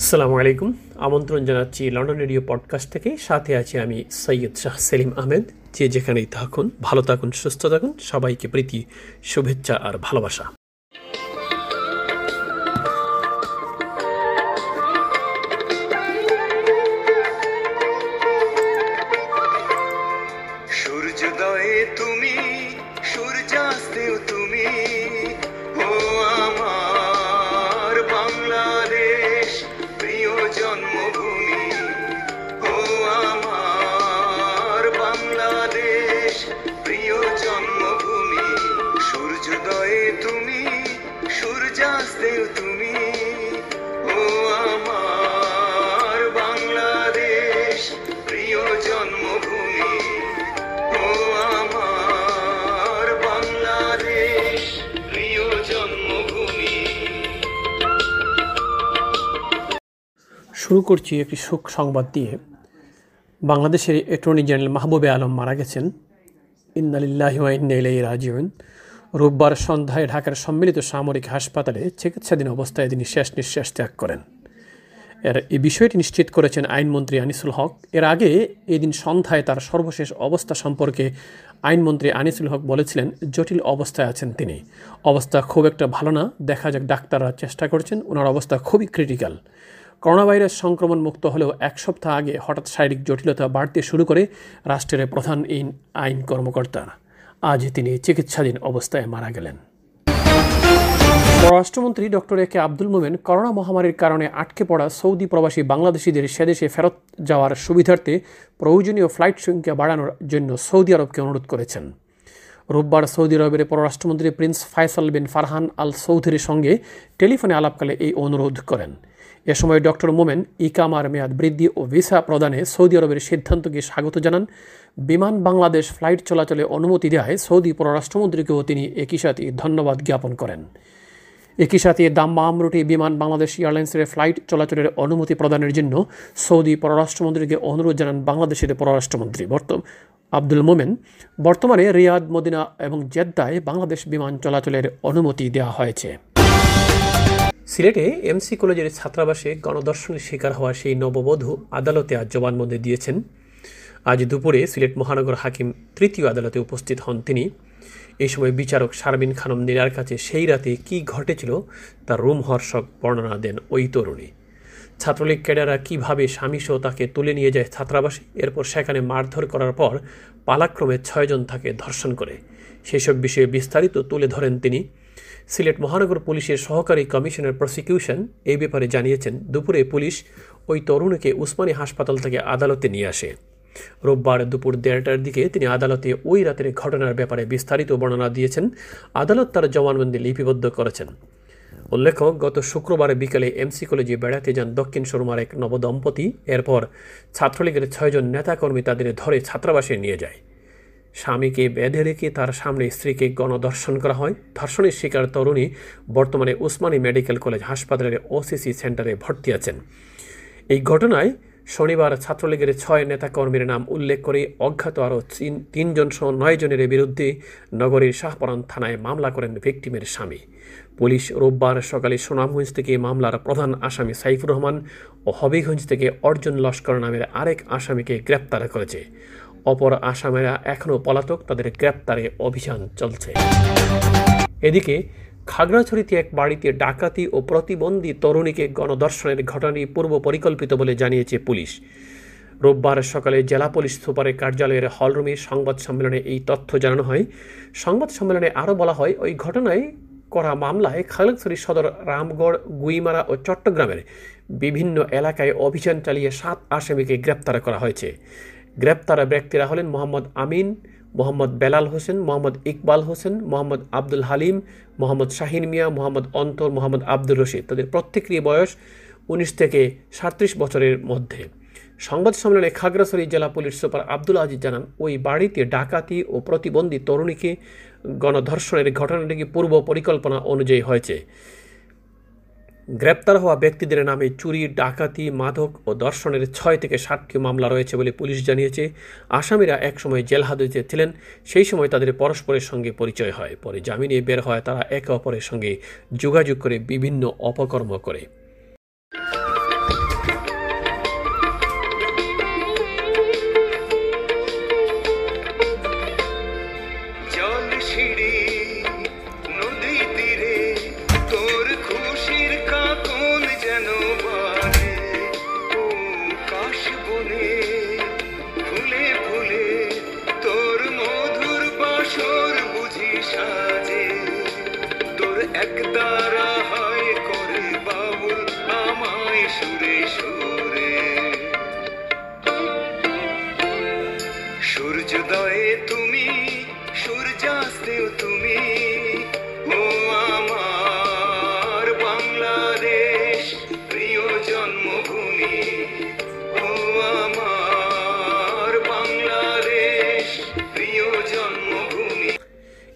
আসসালামু আলাইকুম। আমন্ত্রণ জানাচ্ছি লন্ডন রেডিও পডকাস্ট থেকে। সাথে আছি আমি সৈয়দ শাহ সেলিম আহমেদ। যে যেখানেই থাকুন, ভালো থাকুন, সুস্থ থাকুন, সবাইকে প্রীতি, শুভেচ্ছা আর ভালোবাসা। সূর্যোদয়ে তুমি শুরু করছি একটি সুখ সংবাদ দিয়ে। বাংলাদেশের অ্যাটর্নি জেনারেল মাহবুবে আলম মারা গেছেন। ইন্নালিল্লাহি ওয়া ইন্না ইলাইহি রাজিউন। রোববার সন্ধ্যায় ঢাকার সম্মিলিত সামরিক হাসপাতালে চিকিৎসাধীন অবস্থায় তিনি শেষ নিঃশ্বাস ত্যাগ করেন। এর এই বিষয়টি নিশ্চিত করেছেন আইনমন্ত্রী আনিসুল হক। এর আগে এদিন সন্ধ্যায় তার সর্বশেষ অবস্থা সম্পর্কে আইনমন্ত্রী আনিসুল হক বলেছিলেন, জটিল অবস্থায় আছেন তিনি। অবস্থা খুব একটা ভালো না। দেখা যাক ডাক্তাররা চেষ্টা করছেন। ওনার অবস্থা খুবই ক্রিটিক্যাল করোনা ভাইরাস সংক্রমণ মুক্ত হলেও এক সপ্তাহ আগে হঠাৎ শারীরিক জটিলতা বাড়তে শুরু করে রাষ্ট্রের প্রধান এই আইন কর্মকর্তা। আজ তিনি চিকিৎসাধীন অবস্থায় মারা গেলেন। পররাষ্ট্রমন্ত্রী doctor A K Abdul Momen corona মহামারীর কারণে আটকে পড়া সৌদি প্রবাসী বাংলাদেশিদের সেদেশে ফেরত যাওয়ার সুবিধার্থে প্রয়োজনীয় ফ্লাইট সংখ্যা বাড়ানোর জন্য সৌদি আরবকে অনুরোধ করেছেন। রোববার সৌদি আরবের পররাষ্ট্রমন্ত্রী প্রিন্স ফায়সাল বিন ফারহান আল সৌধুরীর সঙ্গে টেলিফোনে আলাপকালে এই অনুরোধ করেন। এ সময় ডক্টর মোমেন ইকামার মেয়াদ বৃদ্ধি ও ভিসা প্রদানে সৌদি আরবের সিদ্ধান্তকে স্বাগত জানান। বিমান বাংলাদেশ ফ্লাইট চলাচলে অনুমতি দেওয়ায় সৌদি পররাষ্ট্রমন্ত্রীকেও তিনি একই সাথে ধন্যবাদ জ্ঞাপন করেন। একই সাথে দাম্মাম রুটে বিমান বাংলাদেশ এয়ারলাইন্সের ফ্লাইট চলাচলের অনুমতি প্রদানের জন্য সৌদি পররাষ্ট্রমন্ত্রীকে অনুরোধ জানান বাংলাদেশের পররাষ্ট্রমন্ত্রী। বর্তমান আব্দুল মোমেন, বর্তমানে রিয়াদ, মদিনা এবং জেদ্দায় বাংলাদেশ বিমান চলাচলের অনুমতি দেওয়া হয়েছে। সিলেটে এমসি কলেজের ছাত্রাবাসে গণদর্শনের শিকার হওয়া সেই নববধূ আদালতে আজ জবানবন্দি দিয়েছেন। আজ দুপুরে সিলেট মহানগর হাকিম তৃতীয় আদালতে উপস্থিত হন তিনি। এই সময় বিচারক শারমিন খানম নীরার কাছে সেই রাতে কি ঘটেছিল তার রোমহর্ষক বর্ণনা দেন ওই তরুণী। ছাত্রলীগ ক্যাডাররা কীভাবে স্বামীসহ তাকে তুলে নিয়ে যায় ছাত্রাবাসে, এরপর সেখানে মারধর করার পর পালাক্রমে ছয়জন তাকে ধর্ষণ করে। সেসব বিষয়ে বিস্তারিত তুলে ধরেন তিনি। সিলেট মহানগর পুলিশের সহকারী কমিশনার প্রসিকিউশন এই ব্যাপারে জানিয়েছেন, দুপুরে পুলিশ ওই তরুণীকে উসমানী হাসপাতাল থেকে আদালতে নিয়ে আসে। রোববার দুপুর দেড়টার দিকে তিনি আদালতে ওই রাতের ঘটনার ব্যাপারে বিস্তারিত বর্ণনা দিয়েছেন, আদালত তার জবানবন্দি লিপিবদ্ধ করেছেন। উল্লেখ্য, গত শুক্রবার বিকেলে এমসি কলেজে বেড়াতে যান দক্ষিণ শর্মার এক নবদম্পতি। এরপর ছাত্রলীগের ছয়জন নেতাকর্মী তাদের ধরে ছাত্রাবাসে নিয়ে যায়। স্বামীকে বেঁধে রেখে তার সামনে স্ত্রীকে গণধর্ষণ করা হয়। ধর্ষণের শিকার তরুণী বর্তমানে উসমানী মেডিকেল কলেজ হাসপাতালের ওসিসি সেন্টারে ভর্তি আছেন। এই ঘটনায় শনিবার ছাত্রলীগের ছয় নেতাকর্মীর নাম উল্লেখ করে অজ্ঞাত আরও তিনজন সহ নয় জনের বিরুদ্ধে নগরীর শাহপরান থানায় মামলা করেন ভিকটিমের স্বামী। পুলিশ রোববার সকালে সুনামগঞ্জ থেকে মামলার প্রধান আসামি সাইফুর রহমান ও হবিগঞ্জ থেকে অর্জুন লস্কর নামের আরেক আসামিকে গ্রেপ্তার করেছে। অপর আসামিরা এখনও পলাতক, তাদের গ্রেপ্তারে অভিযান চলছে। এদিকে, খাগড়াছড়িতে এক বাড়িতে ডাকাতি ও প্রতিবন্ধী তরুণীকে গণদর্শনের ঘটনাটি পূর্ব পরিকল্পিত বলে জানিয়েছে পুলিশ। রোববার সকালে জেলা পুলিশ সুপারের কার্যালয়ের হলরুমে সংবাদ সম্মেলনে এই তথ্য জানানো হয়। সংবাদ সম্মেলনে আরও বলা হয়, ওই ঘটনায় করা মামলায় খাগড়াছড়ি সদর রামগড়, গুইমারা ও চট্টগ্রামের বিভিন্ন এলাকায় অভিযান চালিয়ে সাত আসামিকে গ্রেপ্তার করা হয়েছে। গ্রেপ্তার ব্যক্তিরা হলেন মোহাম্মদ আমিন, মোহাম্মদ বেলাল হোসেন, মোহাম্মদ ইকবাল হোসেন, মোহাম্মদ আব্দুল হালিম, মোহাম্মদ শাহিন মিয়া, মোহাম্মদ অন্তর, মোহাম্মদ আব্দুর রশিদ। তাদের প্রত্যেকেরই বয়স উনিশ থেকে সাঁত্রিশ বছরের মধ্যে। সংবাদ সম্মেলনে খাগড়াছড়ি জেলা পুলিশ সুপার আব্দুল আজিজ জানান, ওই বাড়িতে ডাকাতি ও প্রতিবন্ধী তরুণীকে গণধর্ষণের ঘটনাটিকে পূর্ব পরিকল্পনা অনুযায়ী হয়েছে? গ্রেপ্তার হওয়া ব্যক্তিদের নামে চুরি, ডাকাতি, মাদক ও দর্শনের ছয় থেকে ষাটটি মামলা রয়েছে বলে পুলিশ জানিয়েছে। আসামিরা একসময় জেল হাজতে ছিলেন, সেই সময় তাদের পরস্পরের সঙ্গে পরিচয় হয়। পরে জামিনে বের হয় তারা একে অপরের সঙ্গে যোগাযোগ করে বিভিন্ন অপকর্ম করে।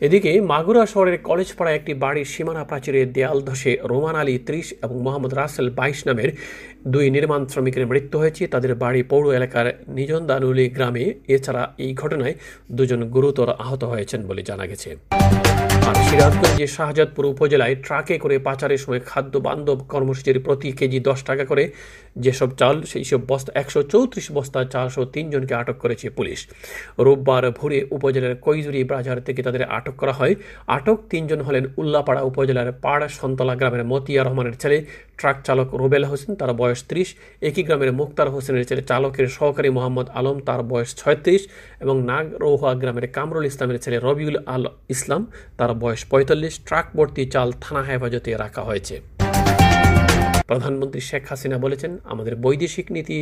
এদিকে মাগুরা শহরের কলেজ কলেজপাড়ায় একটি বাড়ির সীমানা প্রাচীরের দেয়াল ধসে রোমান আলী ত্রিশ এবং মোহাম্মদ রাসেল বাইশ নামের দুই নির্মাণ শ্রমিকের মৃত্যু হয়েছে। তাদের বাড়ি পৌর এলাকার নিজন্দানুলি গ্রামে। এছাড়া এই ঘটনায় দুজন গুরুতর আহত হয়েছেন বলে জানা গেছে। সিরাজগঞ্জের শাহজাদপুর উপজেলায় ট্রাকে করে পাচারের সময় খাদ্য বান্ধব কর্মসূচির প্রতি কেজি দশ টাকা করে যেসব চাল সেই সব বস্তা, একশো চৌত্রিশ বস্তা চারশো তিনজনকে আটক করেছে পুলিশ। রোববার ভোরে উপজেলার কৈজুরি বাজার থেকে তাদের আটক করা হয়। আটক তিনজন হলেন উল্লাপাড়া উপজেলার পাড় সন্তলা গ্রামের মতিয়া রহমানের ছেলে, ট্রাক চালক রুবেল হোসেন, তার বয়স ত্রিশ। একই গ্রামের মুক্তার হোসেনের ছেলে চালকের সহকারী মোহাম্মদ আলম, তার বয়স ছয়ত্রিশ। এবং নাগরোহা গ্রামের কামরুল ইসলামের ছেলে রবিউল আল ইসলাম, তার বয়স পঁয়তাল্লিশ ট্রাক ভর্তি চাল থানা হেফাজতে রাখা হয়েছে। প্রধানমন্ত্রী শেখ হাসিনা বলেছেন, আমাদের বৈদেশিক নীতি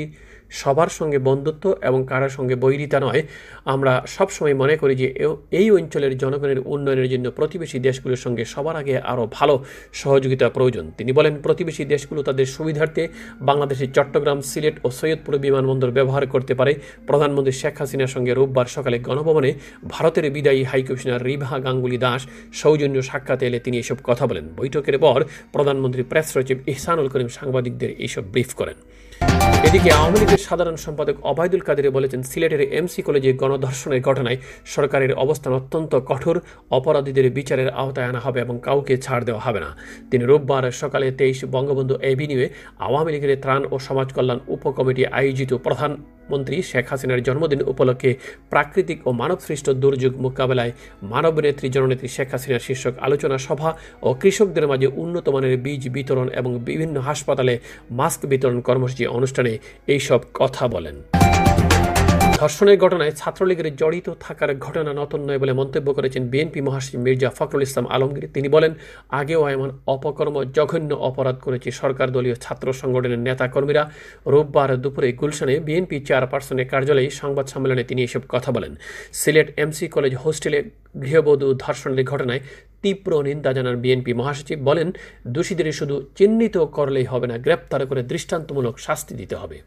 সবার সঙ্গে বন্ধুত্ব এবং কারোর সঙ্গে বৈরিতা নয়। আমরা সবসময় মনে করি যে এই অঞ্চলের জনগণের উন্নয়নের জন্য প্রতিবেশী দেশগুলোর সঙ্গে সবার আগে আরও ভালো সহযোগিতা প্রয়োজন। তিনি বলেন, প্রতিবেশী দেশগুলো তাদের সুবিধার্থে বাংলাদেশের চট্টগ্রাম, সিলেট ও সৈয়দপুর বিমানবন্দর ব্যবহার করতে পারে। প্রধানমন্ত্রী শেখ হাসিনার সঙ্গে রোববার সকালে গণভবনে ভারতের বিদায়ী হাইকমিশনার রিভা গাঙ্গুলি দাস সৌজন্য সাক্ষাতে এলে তিনি এসব কথা বলেন। বৈঠকের পর প্রধানমন্ত্রী প্রেস সচিব ইহসানুল করিম সাংবাদিকদের এইসব ব্রিফ করেন। এদিকে আওয়ামী লীগের সাধারণ সম্পাদক অবায়দুল কাদের বলেছেন, সিলেটের এমসি কলেজে গণধর্ষণের ঘটনায় সরকারের অবস্থান অত্যন্ত কঠোর, অপরাধীদের বিচারের আওতায় আনা হবে এবং কাউকে ছাড় দেওয়া হবে না। তিনি রোববার সকালে তেইশ বঙ্গবন্ধু এভিনিউয়ে আওয়ামী লীগের ত্রাণ ও সমাজ কল্যাণ উপকমিটি আয়োজিত প্রধান মন্ত্রী শেখ হাসিনার জন্মদিন উপলক্ষে প্রাকৃতিক ও মানবসৃষ্ট দুর্যোগ মোকাবেলায় মানব নেত্রী জননেত্রী শেখ হাসিনার শীর্ষক আলোচনা সভা ও কৃষকদের মাঝে উন্নত মানের বীজ বিতরণ এবং বিভিন্ন হাসপাতালে মাস্ক বিতরণ কর্মসূচি অনুষ্ঠানে এইসব কথা বলেন। ধর্ষণের ঘটনায় ছাত্রলীগের জড়িত থাকার ঘটনা নতুন নয় বলে মন্তব্য করেছেন বিএনপি মহাসচিব মির্জা ফখরুল ইসলাম আলমগীর। তিনি বলেন, আগেও এমন অপকর্ম জঘন্য অপরাধ করেছে সরকার দলীয় ছাত্র সংগঠনের নেতাকর্মীরা। রোববার দুপুরে গুলশানে বিএনপি চেয়ারপারসনের কার্যালয়ে সংবাদ সম্মেলনে তিনি এসব কথা বলেন। সিলেট এমসি কলেজ হোস্টেলে গৃহবধূ ধর্ষণের ঘটনায় তীব্র নিন্দা জানান বিএনপি মহাসচিব। বলেন, দোষীদের শুধু চিহ্নিত করলেই হবে না, গ্রেপ্তার করে দৃষ্টান্তমূলক শাস্তি দিতে হবে।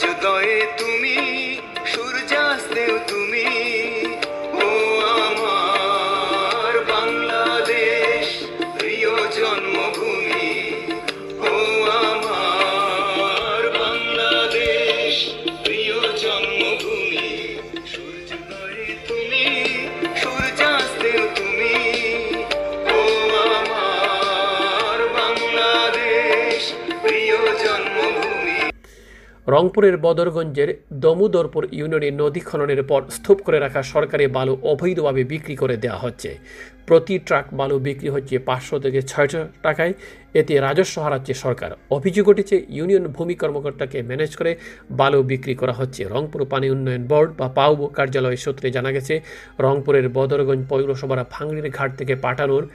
সূর্যোদয়ে রংপুরের বদরগঞ্জের দমুদরপুর ইউনিয়নে নদী খননের পর স্তূপ করে রাখা সরকারি বালু অবৈধভাবে বিক্রি করে দেওয়া হচ্ছে। প্রতি ট্রাক বালু বিক্রি হচ্ছে পাঁচশো থেকে ছয়শো টাকায়। এতে রাজস্ব হারাচ্ছে সরকার। অভিযোগ উঠেছে, ইউনিয়ন ভূমি কর্মকর্তাকে ম্যানেজ করে বালু বিক্রি করা হচ্ছে। রংপুর পানি উন্নয়ন বোর্ড বা পাউব কার্যালয় সূত্রে জানা গেছে, রংপুরের বদরগঞ্জ পৌরসভার ফাংড়ির ঘাট থেকে পাঠানোর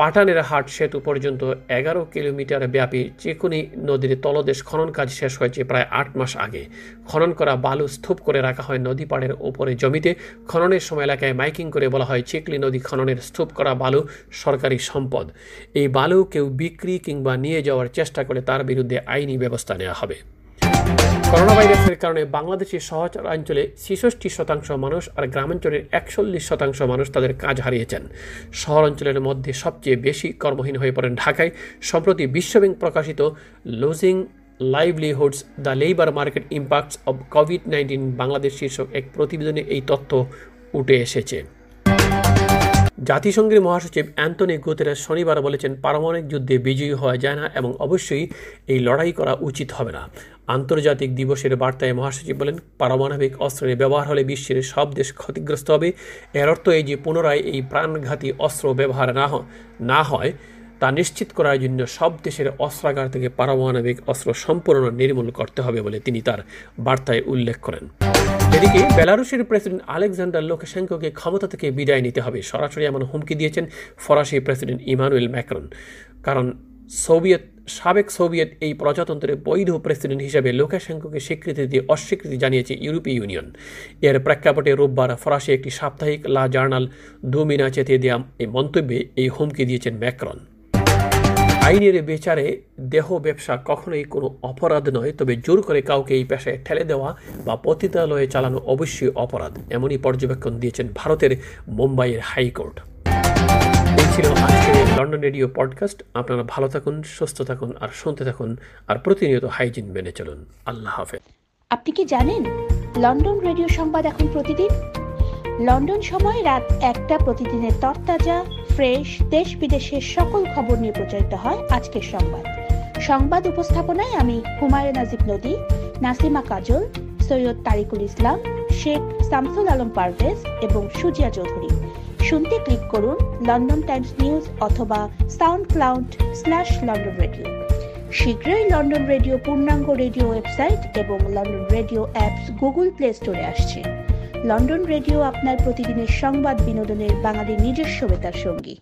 পাটানের হাট সেতু পর্যন্ত এগারো কিলোমিটার ব্যাপী চেকুনি নদীর তলদেশ খনন কাজ শেষ হয়েছে প্রায় আট মাস আগে। খনন করা বালু স্তূপ করে রাখা হয় নদী পাড়ের ওপরে জমিতে। খননের সময় এলাকায় মাইকিং করে বলা হয়, চিকলি নদী খননের স্তূপ করা বালু সরকারি সম্পদ। এই বালু কেউ বিক্রি কিংবা নিয়ে যাওয়ার চেষ্টা করে তার বিরুদ্ধে আইনি ব্যবস্থা নেওয়া হবে। করোনা ভাইরাসের কারণে বাংলাদেশের শহরাঞ্চলে ছেষট্টি শতাংশ মানুষ আর গ্রামাঞ্চলের একচল্লিশ শতাংশ মানুষ তাদের কাজ হারিয়েছেন। শহরাঞ্চলের মধ্যে সবচেয়ে বেশি কর্মহীন হয়ে পড়েন ঢাকায়। সম্প্রতি বিশ্বব্যাংক প্রকাশিত losing livelihoods the labour market impacts of COVID nineteen Bangladesh শীর্ষক এক প্রতিবেদনে এই তথ্য উঠে এসেছে। জাতিসংঘের মহাসচিব অ্যান্টনি গুতেরাস শনিবার বলেছেন, পারমাণবিক যুদ্ধে বিজয়ী হওয়া যায় না এবং অবশ্যই এই লড়াই করা উচিত হবে না। আন্তর্জাতিক দিবসের বার্তায় মহাসচিব বলেন, পারমাণবিক অস্ত্রের ব্যবহার হলে বিশ্বের সব দেশ ক্ষতিগ্রস্ত হবে। এর অর্থ এই যে পুনরায় এই প্রাণঘাতী অস্ত্র ব্যবহার না না হয় তা নিশ্চিত করার জন্য সব দেশের অস্ত্রাগার থেকে পারমাণবিক অস্ত্র সম্পূর্ণ নির্মূল করতে হবে বলে তিনি তার বার্তায় উল্লেখ করেন। এদিকে বেলারুশের প্রেসিডেন্ট আলেকজান্ডার লোকাশেঙ্কোকে ক্ষমতা থেকে বিদায় নিতে হবে সরাসরি এমন হুমকি দিয়েছেন ফরাসি প্রেসিডেন্ট ইমানুয়েল ম্যাক্রন। কারণ সোভিয়েত, সাবেক সোভিয়েত এই প্রজাতন্ত্রের বৈধ প্রেসিডেন্ট হিসেবে লোকাশেঙ্কোকে স্বীকৃতি দিয়ে অস্বীকৃতি জানিয়েছে ইউরোপীয় ইউনিয়ন। এর প্রেক্ষাপটে রোববার ফরাসি একটি সাপ্তাহিক লা জার্নাল দুমিনা চেতে দেওয়া এই মন্তব্যে এই হুমকি দিয়েছেন ম্যাক্রন। আইনের বিচারে দেহ ব্যবসা কখনোই কোনো অপরাধ নয়, তবে জোর করে কাউকে এই পেশায় ঠেলে দেওয়া বা পতিতালয়ে চালানো অবশ্যই অপরাধ, এমনই পর্যবেক্ষণ দিয়েছেন ভারতের মুম্বাইয়ের হাইকোর্ট। ছিল আজকের লন্ডন রেডিও পডকাস্ট। আপনারা ভালো থাকুন, সুস্থ থাকুন আর শুনতে থাকুন আর প্রতিনিয়ত হাইজিন মেনে চলুন। আল্লাহ হাফেজ। আপনি কি জানেন লন্ডন রেডিও সংবাদ এখন প্রতিদিন? লন্ডন সময় রাত একটা প্রতিদিনের তরতাজা ফ্রেশ দেশ বিদেশের সকল খবর নিয়ে প্রচারিত হয় আজকের সংবাদ। সংবাদ উপস্থাপনায় আমি হুমায়ুন আজিব নদী, নাসিমা কাজল, সৈয়দ তারিকুল ইসলাম, শেখ শামসুল আলম পারভেজ এবং সুজিয়া চৌধুরী। শুনতে ক্লিক করুন লন্ডন টাইমস নিউজ অথবা sound cloud slash London radio. শীঘ্রই লন্ডন রেডিও পূর্ণাঙ্গ রেডিও ওয়েবসাইট এবং London radio apps Google Play স্টোরে আসছে। লন্ডন রেডিও আপনার প্রতিদিনের সংবাদ বিনোদনের বাঙালির নিজস্ব বেতার সঙ্গী।